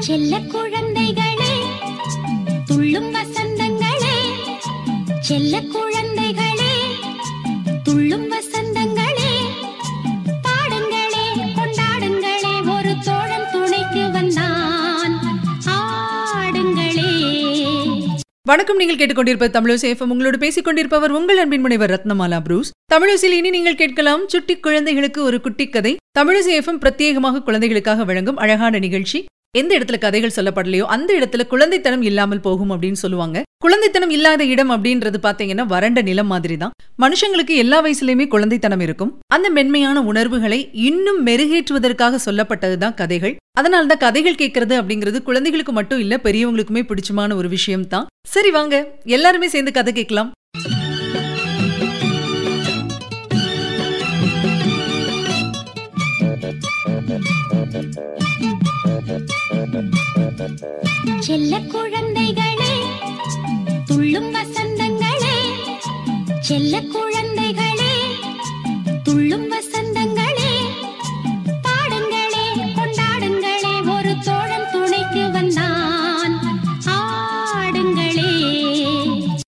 செல்ல குழந்தைகளே துள்ளும் வசந்தங்களே செல்ல குழந்தை வணக்கம். நீங்கள் கேட்டுக்கொண்டிருப்ப தமிழோசி சேஃபம் உங்களோடு பேசிக் கொண்டிருப்பவர் உங்கள் அன்பின் முனைவர் ரத்னமாலா ப்ரூஸ். தமிழசில் இனி நீங்கள் கேட்கலாம் சுட்டி குழந்தைகளுக்கு ஒரு குட்டி கதை. தமிழசேஃபம் பிரத்யேகமாக குழந்தைகளுக்காக வழங்கும் அழகான நிகழ்ச்சி. எந்த இடத்துல கதைகள் சொல்லப்படலையோ அந்த இடத்துல குழந்தைத்தனம் இல்லாமல் போகும் அப்படின்னு சொல்லுவாங்க. குழந்தைத்தனம் இல்லாத இடம் அப்படின்றது பாத்தீங்கன்னா வறண்ட நிலம் மாதிரி தான் மனுஷங்களுக்கு எல்லா வயசுலயுமே குழந்தைத்தனம் இருக்கும். அந்த மென்மையான உணர்வுகளை இன்னும் மெருகேற்றுவதற்காக சொல்லப்பட்டதுதான் கதைகள். அதனால தான் கதைகள் கேட்கறது அப்படிங்கிறது குழந்தைகளுக்கு மட்டும் இல்ல பெரியவங்களுக்குமே பிடிச்சமான ஒரு விஷயம் தான் சரி வாங்க எல்லாருமே சேர்ந்து கதை கேட்கலாம். செல்ல குழந்தைகளே துள்ளும் வசந்தங்களே. செல்ல குழந்தைகளே துள்ளும் வசந்தங்களே. பாடுங்களே கொண்டாடுங்களே ஒரு தோழன் துணைக்கு வந்தான். ஆடுங்களே.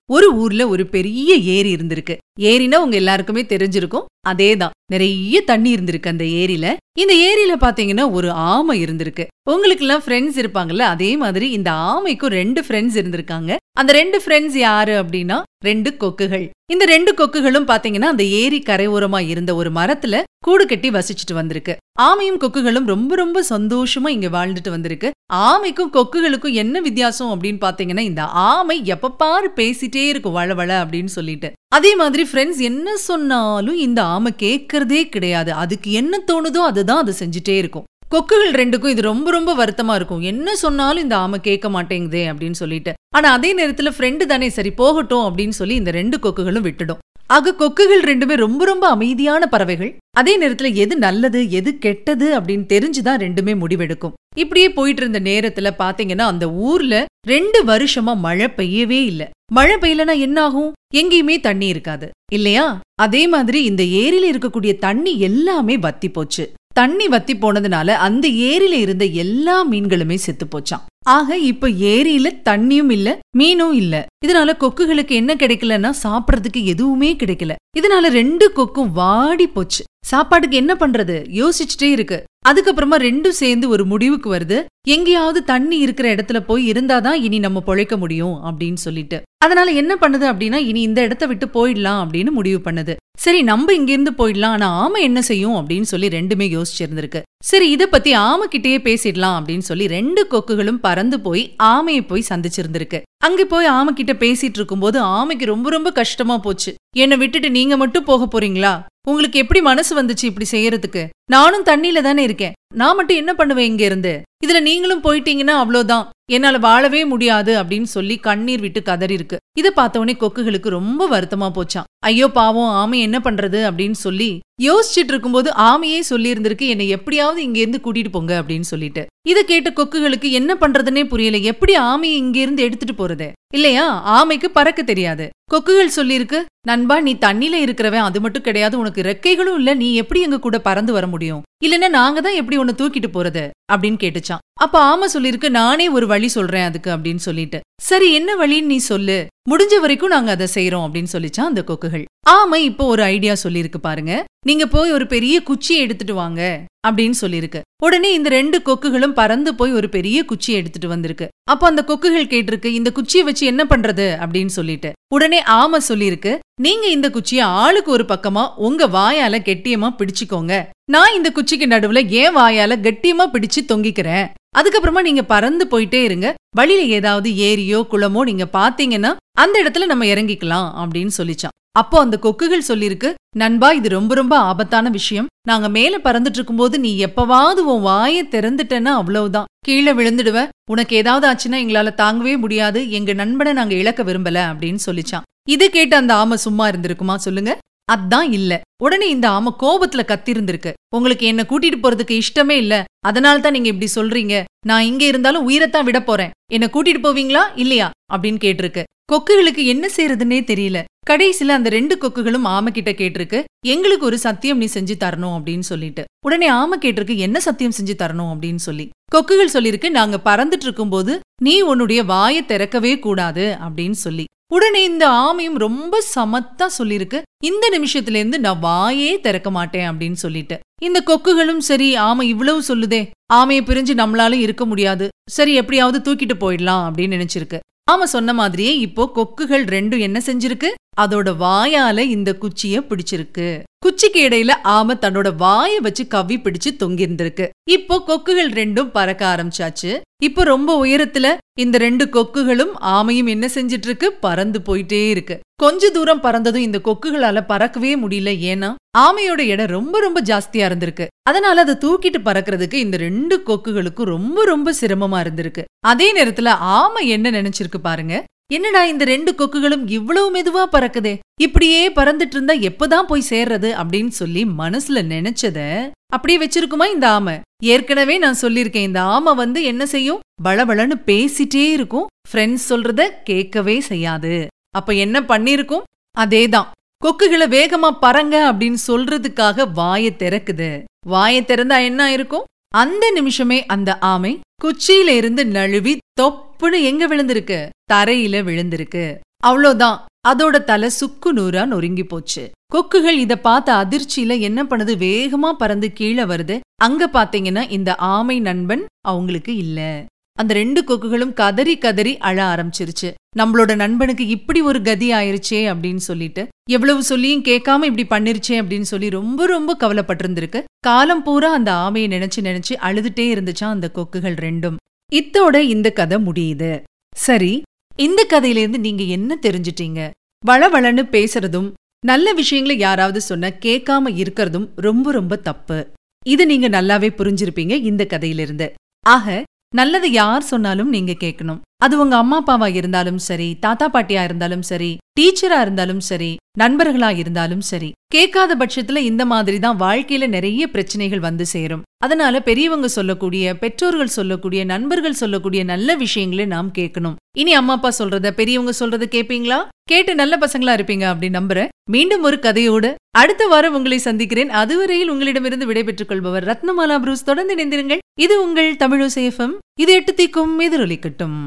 ஒரு ஊர்ல ஒரு பெரிய ஏரி இருந்திருக்கு. ஏரினா உங்க எல்லாருக்குமே தெரிஞ்சிருக்கும். அதேதான். நிறைய தண்ணி இருந்திருக்கு அந்த ஏரியில. இந்த ஏரியில பாத்தீங்கன்னா ஒரு ஆமை இருந்திருக்கு. உங்களுக்கு எல்லாம் ஃப்ரெண்ட்ஸ் இருப்பாங்கல்ல அதே மாதிரி இந்த ஆமைக்கும் ரெண்டு ஃப்ரெண்ட்ஸ் இருந்திருக்காங்க. அந்த ரெண்டு ஃப்ரெண்ட்ஸ் யாரு அப்படின்னா ரெண்டு கொக்குகள். இந்த ரெண்டு கொக்குகளும் பாத்தீங்கன்னா அந்த ஏரி கரையோரமா இருந்த ஒரு மரத்துல கூடு கட்டி வசிச்சுட்டு வந்திருக்கு. ஆமையும் கொக்குகளும் ரொம்ப ரொம்ப சந்தோஷமா இங்க வாழ்ந்துட்டு வந்திருக்கு. ஆமைக்கும் கொக்குகளுக்கும் என்ன வித்தியாசம் அப்படின்னு பாத்தீங்கன்னா இந்த ஆமை எப்ப பாரு பேசிட்டே இருக்கும் வள வள அப்படின்னு சொல்லிட்டு. அதே மாதிரி ஃப்ரெண்ட்ஸ் என்ன சொன்னாலும் இந்த ஆமை கேட்கறதே கிடையாது. அதுக்கு என்ன தோணுதோ அதுதான் அது செஞ்சுட்டே இருக்கும். கொக்குகள் ரெண்டுக்கும் இது ரொம்ப ரொம்ப வருத்தமா இருக்கும். என்ன சொன்னாலும் இந்த ஆமை கேட்க மாட்டேங்குதே அப்படின்னு சொல்லிட்டு. ஆனா அதே நேரத்துல ஃப்ரெண்டு தானே சரி போகட்டும் அப்படின்னு சொல்லி இந்த ரெண்டு கொக்குகளும் விட்டுடும். ஆக கொக்குகள் ரெண்டுமே ரொம்ப ரொம்ப அமைதியான பறவைகள். அதே நேரத்துல எது நல்லது எது கெட்டது அப்படின்னு தெரிஞ்சுதான் ரெண்டுமே முடிவெடுக்கும். இப்படியே போயிட்டு இருந்த நேரத்துல பாத்தீங்கன்னா அந்த ஊர்ல ரெண்டு வருஷமா மழை பெய்யவே இல்ல. மழை பெய்யலனா என்ன ஆகும்? எங்கேயுமே தண்ணி இருக்காது. இல்லையா? அதே மாதிரி இந்த ஏரியில இருக்கக்கூடிய தண்ணி எல்லாமே வத்தி போச்சு. தண்ணி வத்தி போனதுனால அந்த ஏரியில இருந்த எல்லா மீன்களுமே செத்து போச்சாம். ஆக இப்ப ஏரியில தண்ணியும் இல்ல மீனும் இல்ல. இதனால கொக்குகளுக்கு என்ன கிடைக்கலன்னா சாப்பிடறதுக்கு எதுவுமே கிடைக்கல. இதனால ரெண்டு கொக்கும் வாடி போச்சு. சாப்பாட்டுக்கு என்ன பண்றது? யோசிச்சுட்டே இருக்கு. அதுக்கப்புறமா ரெண்டும் சேர்ந்து ஒரு முடிவுக்கு வருது. எங்கேயாவது தண்ணி இருக்கிற இடத்துல போய் இருந்தாதான் இனி நம்ம பொழைக்க முடியும் அப்படின்னு சொல்லிட்டு. அதனால என்ன பண்ணுது அப்படின்னா இனி இந்த இடத்த விட்டு போயிடலாம் அப்படின்னு முடிவு பண்ணுது. சரி நம்ம இங்க இருந்து போயிடலாம் ஆனா ஆமை என்ன செய்யும் அப்படின்னு சொல்லி ரெண்டுமே யோசிச்சிருந்திருக்கு. சரி இத பத்தி ஆமை கிட்டயே பேசிடலாம் அப்படின்னு சொல்லி ரெண்டு கொக்குகளும் பறந்து போய் ஆமையை போய் சந்திச்சிருந்திருக்கு. அங்க போய் ஆமை கிட்ட பேசிட்டு இருக்கும்போது ஆமைக்கு ரொம்ப ரொம்ப கஷ்டமா போச்சு. என்னை விட்டுட்டு நீங்க மட்டும் போக போறீங்களா? உங்களுக்கு எப்படி மனசு வந்துச்சு இப்படி செய்யறதுக்கு? நானும் தண்ணியில தானே இருக்கேன். நான் மட்டும் என்ன பண்ணுவேன் இங்க இருந்து இதுல நீங்களும் போயிட்டீங்கன்னா அவ்வளவுதான் என்னால வாழவே முடியாது அப்படின்னு சொல்லி கண்ணீர் விட்டு கதறி இருக்கு இதை பார்த்தவொடனே கொக்குகளுக்கு ரொம்ப வருத்தமா போச்சாம். ஐயோ பாவம் ஆமை என்ன பண்றது அப்படின்னு சொல்லி யோசிச்சுட்டு இருக்கும்போது ஆமையே சொல்லி இருந்திருக்கு என்னை எப்படியாவது இங்க இருந்து கூட்டிட்டு போங்க அப்படின்னு சொல்லிட்டு. இதை கேட்ட கொக்குகளுக்கு என்ன பண்றதுன்னே புரியல. எப்படி ஆமையை இங்க இருந்து எடுத்துட்டு போறது? இல்லையா? ஆமைக்கு பறக்க தெரியாது. கொக்குகள் சொல்லியிருக்கு நண்பா நீ தண்ணில இருக்கிறவன் அது மட்டும் கிடையாது. உனக்கு ரெக்கைகளும் இல்ல. நீ எப்படி எங்க கூட பறந்து வர முடியும்? இல்லன்னா நாங்க தான் எப்படி ஒன்னு தூக்கிட்டு போறது? அப்படின்னு கேட்டுச்சான். அப்ப ஆமா சொல்லிருக்கு நானே ஒரு வழி சொல்றேன் அதுக்கு அப்படின்னு சொல்லிட்டு. சரி என்ன வழின்னு நீ சொல்லு. முடிஞ்ச வரைக்கும் நாங்க அதை செய்யறோம் அப்படின்னு சொல்லிச்சான் அந்த கொக்குகள். ஆமை இப்போ ஒரு ஐடியா சொல்லியிருக்கு பாருங்க. நீங்க போய் ஒரு பெரிய குச்சியை எடுத்துட்டு வாங்க. அப்படின்னு சொல்லியிருக்கு. உடனே இந்த ரெண்டு கொக்குகளும் பறந்து போய் ஒரு பெரிய குச்சியை எடுத்துட்டு வந்திருக்கு. அப்போ அந்த கொக்குகள் கேட்டிருக்கு இந்த குச்சியை வச்சு என்ன பண்றது? அப்படின்னு சொல்லிட்டு. உடனே ஆம சொல்லியிருக்கு நீங்க இந்த குச்சியை ஆளுக்கு ஒரு பக்கமா உங்க வாயால கெட்டியமா பிடிச்சுக்கோங்க. நான் இந்த குச்சிக்கு நடுவுல ஏன் வாயால கெட்டியமா பிடிச்சு தொங்கிக்கிறேன். அதுக்கப்புறமா நீங்க பறந்து போயிட்டே இருங்க. வழியில ஏதாவது ஏரியோ குளமோ நீங்க பாத்தீங்கன்னா அந்த இடத்துல நம்ம இறங்கிக்கலாம். அப்படின்னு சொல்லிச்சான். அப்போ அந்த கொக்குகள் சொல்லிருக்கு நண்பா இது ரொம்ப ரொம்ப ஆபத்தான விஷயம். நாங்க மேல பறந்துட்டு இருக்கும்போது நீ எப்பவாவது உன் வாயை திறந்துட்டேன்னா அவ்வளவுதான். கீழே விழுந்துடுவ. உனக்கு ஏதாவது ஆச்சுன்னா எங்களால தாங்கவே முடியாது. எங்க நண்பனை நாங்க இழக்க விரும்பல அப்படின்னு சொல்லிச்சான். இது கேட்டு அந்த ஆமை சும்மா இருந்திருக்குமா சொல்லுங்க. அதான் இல்ல. உடனே இந்த ஆமை கோபத்துல கத்திருந்திருக்கு. உங்களுக்கு என்ன கூட்டிட்டு போறதுக்கு இஷ்டமே இல்ல. அதனால தான் நீங்க இப்படி சொல்றீங்க. நான் இங்க இருந்தாலும் உயிரத்தான் விட போறேன். என்ன கூட்டிட்டு போவீங்களா? இல்லையா? அப்படின்னு கேட்டிருக்கு. கொக்குகளுக்கு என்ன செய்யறதுன்னே தெரியல. கடைசியில அந்த ரெண்டு கொக்குகளும் ஆமை கிட்ட கேட்டிருக்கு எங்களுக்கு ஒரு சத்தியம் நீ செஞ்சு தரணும் அப்படின்னு சொல்லிட்டு. உடனே ஆமை கேட்டிருக்கு என்ன சத்தியம் செஞ்சு தரணும் அப்படின்னு சொல்லி. கொக்குகள் சொல்லிருக்கு நாங்க பறந்துட்டு இருக்கும்போது நீ உன்னுடைய வாயை திறக்கவே கூடாது அப்படின்னு சொல்லி. உடனே இந்த ஆமையும் ரொம்ப சமத்தா சொல்லிருக்கு இந்த நிமிஷத்துல இருந்து நான் வாயே திறக்க மாட்டேன் அப்படின்னு சொல்லிட்டு. இந்த கொக்குகளும் சரி ஆமை இவ்வளவு சொல்லுதே ஆமையை பிரிஞ்சு நம்மளாலும் இருக்க முடியாது. சரி எப்படியாவது தூக்கிட்டு போயிடலாம் அப்படின்னு நினைச்சிருக்கு. ஆமா சொன்ன மாதிரியே இப்போ கொக்குகள் ரெண்டும் என்ன செஞ்சிருக்கு? அதோட வாயால இந்த குச்சிய பிடிச்சிருக்கு. குச்சிக்கு இடையில ஆமை தன்னோட வாயை வச்சு கவ்வி பிடிச்சு தொங்கியிருந்திருக்கு இப்போ கொக்குகள் ரெண்டும் பறக்க ஆரம்பிச்சாச்சு. இப்போ ரொம்ப உயரத்துல இந்த ரெண்டு கொக்குகளும் ஆமையும் என்ன செஞ்சிட்டு இருக்கு பறந்து போயிட்டே இருக்கு. கொஞ்ச தூரம் பறந்ததும் இந்த கொக்குகளால பறக்கவே முடியல. ஏன்னா ஆமையோட இடம் ரொம்ப ரொம்ப ஜாஸ்தியா இருந்திருக்கு. அதனால அதை தூக்கிட்டு பறக்கிறதுக்கு இந்த ரெண்டு கொக்குகளுக்கும் ரொம்ப ரொம்ப சிரமமா இருந்திருக்கு. அதே நேரத்துல ஆமை என்ன நினைச்சிருக்கு பாருங்க. என்னடா இந்த ரெண்டு கொக்குகளும் இவ்வளவு மெதுவா பறக்குதே? இப்படியே பறந்துட்டு இருந்தா எப்பதான் போய் சேர்றது அப்படின்னு சொல்லி மனசுல நினைச்சத அப்படியே வச்சிருக்குமா இந்த ஆமை? ஏற்கனவே நான் சொல்லியிருக்கேன் இந்த ஆமை வந்து என்ன செய்யும்? பளபளன்னு பேசிட்டே இருக்கும். ஃப்ரெண்ட்ஸ் சொல்றத கேட்கவே செய்யாது. அப்ப என்ன பண்ணிருக்கும்? அதேதான். கொக்குகளை வேகமா பறங்க அப்படின்னு சொல்றதுக்காக வாயை திறக்குது. வாயை திறந்தா என்ன இருக்கும் அந்த நிமிஷமே அந்த ஆமை குச்சியில இருந்து நழுவி தொப்புன்னு எங்க விழுந்திருக்கு? தரையில விழுந்திருக்கு. அவ்வளோதான். அதோட தலை சுக்கு நூறா நொறுங்கி போச்சு. கொக்குகள் இத பார்த்த அதிர்ச்சியில என்ன பண்ணுது? வேகமா பறந்து கீழே வருது. அங்க பாத்தீங்கன்னா இந்த ஆமை நண்பன் அவங்களுக்கு இல்ல. அந்த ரெண்டு கொக்குகளும் கதறி கதறி அழ ஆரம்பிச்சிருச்சு. நம்மளோட நண்பனுக்கு இப்படி ஒரு கதி ஆயிருச்சே அப்படின்னு சொல்லிட்டு எவ்வளவு சொல்லியும் கேட்காம இப்படி பண்ணிருச்சே அப்படின்னு சொல்லி ரொம்ப ரொம்ப கவலைப்பட்டிருந்திருக்கு. காலம் பூரா அந்த ஆமையை நினைச்சு நினைச்சு அழுதுட்டே இருந்துச்சா அந்த கொக்குகள் ரெண்டும். இத்தோட இந்த கதை முடியுது. சரி இந்த கதையிலேருந்து நீங்க என்ன தெரிஞ்சிட்டீங்க? வளவளன்னு பேசுறதும் நல்ல விஷயங்களை யாராவது சொன்ன கேட்காம இருக்கறதும் ரொம்ப ரொம்ப தப்பு. இது நீங்க நல்லாவே புரிஞ்சிருப்பீங்க இந்த கதையிலிருந்து. ஆக நல்லது யார் சொன்னாலும் நீங்க கேட்கணும். அது உங்க அம்மா அப்பாவா இருந்தாலும் சரி தாத்தா பாட்டியா இருந்தாலும் சரி டீச்சரா இருந்தாலும் சரி நண்பர்களா இருந்தாலும் சரி கேட்காத பட்சத்துல இந்த மாதிரி தான் வாழ்க்கையில நிறைய பிரச்சனைகள் வந்து சேரும். அதனால பெரியவங்க சொல்லக்கூடிய பெற்றோர்கள் சொல்லக்கூடிய நண்பர்கள் சொல்லக்கூடிய நல்ல விஷயங்களை நாம் கேட்கணும். இனி அம்மா அப்பா சொல்றத பெரியவங்க சொல்றத கேப்பீங்களா கேட்டு நல்ல பசங்களா இருப்பீங்க அப்படின்னு நம்புறேன். மீண்டும் ஒரு கதையோடு அடுத்த வாரம் உங்களை சந்திக்கிறேன். அதுவரையில் உங்களிடமிருந்து விடைபெற்றுக் கொள்பவர் ரத்னமாலா புரூஸ். தொடர்ந்து இணைந்திருங்கள். இது உங்கள் தமிழோசேஃபம் இது எட்டு தீக்கும் எதிரொலிக்கட்டும்.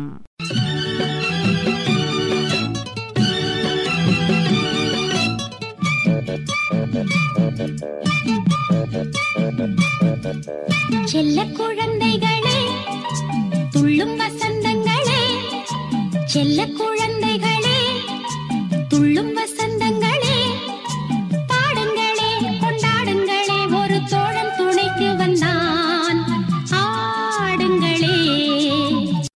செல்ல குழந்தைகளே துள்ளும் வசந்தங்களே செல்ல குழந்தைகளே துள்ளும் வசந்த